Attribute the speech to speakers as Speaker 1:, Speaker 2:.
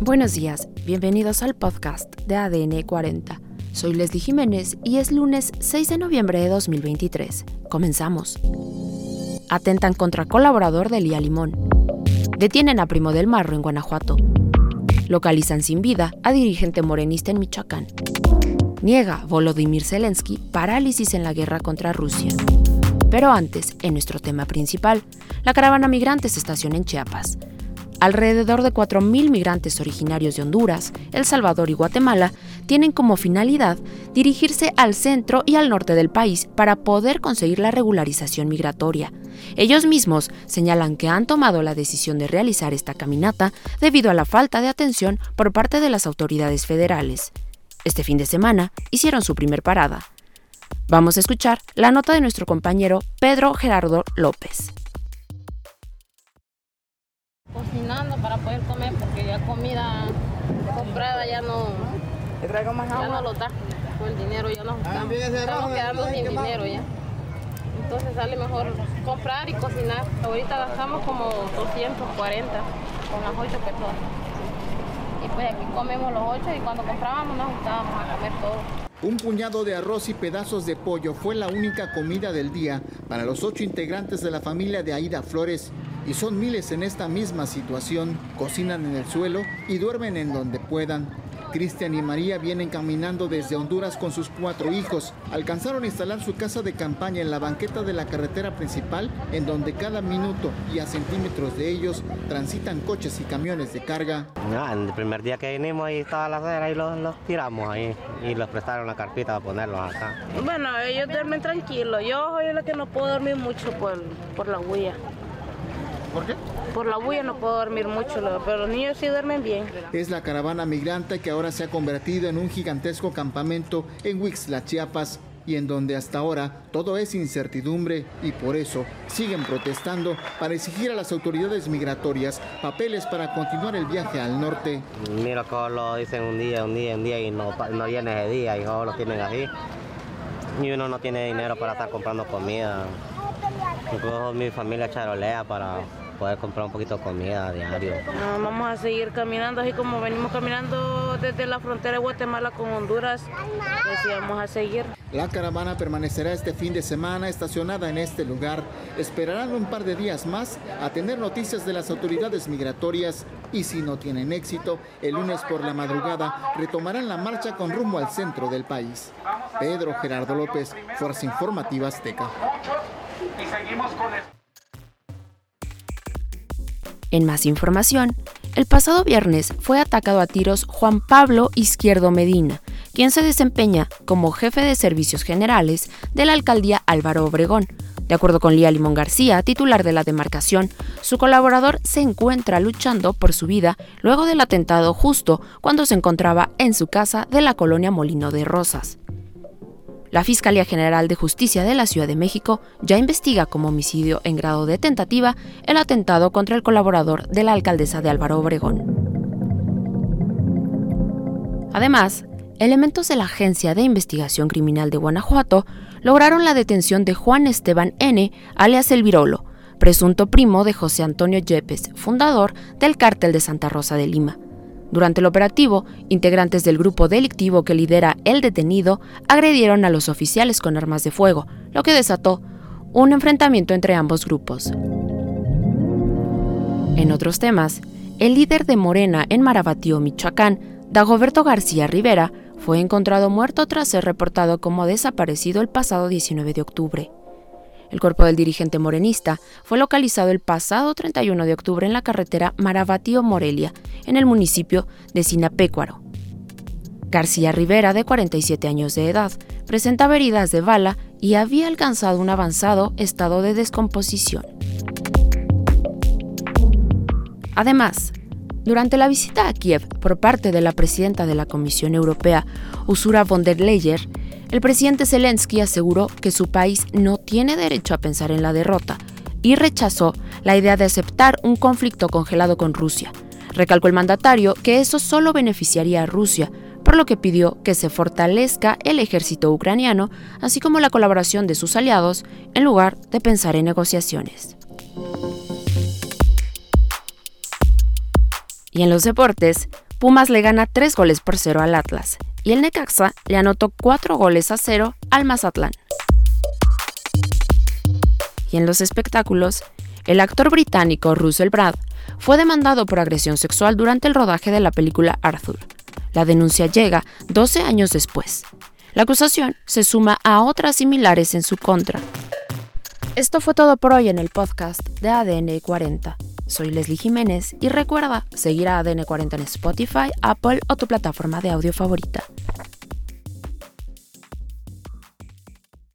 Speaker 1: Buenos días, bienvenidos al podcast de ADN 40. Soy Leslie Jiménez y es lunes 6 de noviembre de 2023. Comenzamos. Atentan contra colaborador de Lía Limón. Detienen a Primo del Marro en Guanajuato. Localizan sin vida a dirigente morenista en Michoacán. Niega Volodymyr Zelensky parálisis en la guerra contra Rusia. Pero antes, en nuestro tema principal, la caravana migrante se estaciona en Chiapas. Alrededor de 4.000 migrantes originarios de Honduras, El Salvador y Guatemala tienen como finalidad dirigirse al centro y al norte del país para poder conseguir la regularización migratoria. Ellos mismos señalan que han tomado la decisión de realizar esta caminata debido a la falta de atención por parte de las autoridades federales. Este fin de semana hicieron su primer parada. Vamos a escuchar la nota de nuestro compañero Pedro Gerardo López
Speaker 2: poder comer porque ya comida comprada ya no, ya no lo da con el dinero, ya nos estamos, estamos quedando sin dinero ya. Entonces sale mejor comprar y cocinar. Ahorita gastamos como 240 con las 8 personas. Y pues aquí comemos los 8 y cuando comprábamos nos gustábamos a comer todo.
Speaker 3: Un puñado de arroz y pedazos de pollo fue la única comida del día para los ocho integrantes de la familia de Aida Flores y son miles en esta misma situación. Cocinan en el suelo y duermen en donde puedan. Cristian y María vienen caminando desde Honduras con sus cuatro hijos. Alcanzaron a instalar su casa de campaña en la banqueta de la carretera principal, en donde cada minuto y a centímetros de ellos transitan coches y camiones de carga.
Speaker 4: el primer día que vinimos ahí estaba la acera y los, tiramos ahí y los prestaron la carpita para ponerlos acá.
Speaker 2: Bueno, ellos duermen tranquilos. Yo soy la que no puedo dormir mucho por, por la huella.
Speaker 3: ¿Por qué?
Speaker 2: Por la bulla no puedo dormir mucho, pero los niños sí duermen bien.
Speaker 3: Es la caravana migrante que ahora se ha convertido en un gigantesco campamento en Huixla, Chiapas, y en donde hasta ahora todo es incertidumbre y por eso siguen protestando para exigir a las autoridades migratorias papeles para continuar el viaje al norte.
Speaker 4: Mira cómo lo dicen un día, un día, un día y no, no viene ese día y todos lo tienen así. Y uno no tiene dinero para estar comprando comida. Incluso mi familia charolea para poder comprar un poquito de comida a diario.
Speaker 2: vamos a seguir caminando así como venimos caminando desde la frontera de Guatemala con Honduras. Así vamos a seguir.
Speaker 3: La caravana permanecerá este fin de semana estacionada en este lugar. Esperarán un par de días más a tener noticias de las autoridades migratorias y si no tienen éxito, el lunes por la madrugada retomarán la marcha con rumbo al centro del país. Pedro Gerardo López, Fuerza Informativa Azteca. Y seguimos con
Speaker 1: en más información, el pasado viernes fue atacado a tiros Juan Pablo Izquierdo Medina, quien se desempeña como jefe de servicios generales de la alcaldía Álvaro Obregón. De acuerdo con Lía Limón García, titular de la demarcación, su colaborador se encuentra luchando por su vida luego del atentado justo cuando se encontraba en su casa de la colonia Molino de Rosas. La Fiscalía General de Justicia de la Ciudad de México ya investiga como homicidio en grado de tentativa el atentado contra el colaborador de la alcaldesa de Álvaro Obregón. Además, elementos de la Agencia de Investigación Criminal de Guanajuato lograron la detención de Juan Esteban N., alias El Virolo, presunto primo de José Antonio Yepes, fundador del Cártel de Santa Rosa de Lima. Durante el operativo, integrantes del grupo delictivo que lidera el detenido agredieron a los oficiales con armas de fuego, lo que desató un enfrentamiento entre ambos grupos. En otros temas, el líder de Morena en Marabatío, Michoacán, Dagoberto García Rivera, fue encontrado muerto tras ser reportado como desaparecido el pasado 19 de octubre. El cuerpo del dirigente morenista fue localizado el pasado 31 de octubre en la carretera Marabatío-Morelia, en el municipio de Sinapecuaro. García Rivera, de 47 años de edad, presentaba heridas de bala y había alcanzado un avanzado estado de descomposición. Además, durante la visita a Kiev por parte de la presidenta de la Comisión Europea, Ursula von der Leyen, el presidente Zelensky aseguró que su país no tiene derecho a pensar en la derrota y rechazó la idea de aceptar un conflicto congelado con Rusia. Recalcó el mandatario que eso solo beneficiaría a Rusia, por lo que pidió que se fortalezca el ejército ucraniano, así como la colaboración de sus aliados, en lugar de pensar en negociaciones. Y en los deportes, Pumas le gana 3 goles por 0 al Atlas y el Necaxa le anotó 4 goles a 0 al Mazatlán. Y en los espectáculos, el actor británico Russell Brand fue demandado por agresión sexual durante el rodaje de la película Arthur. La denuncia llega 12 años después. La acusación se suma a otras similares en su contra. Esto fue todo por hoy en el podcast de ADN 40. Soy Leslie Jiménez y recuerda seguir a ADN 40 en Spotify, Apple o tu plataforma de audio favorita.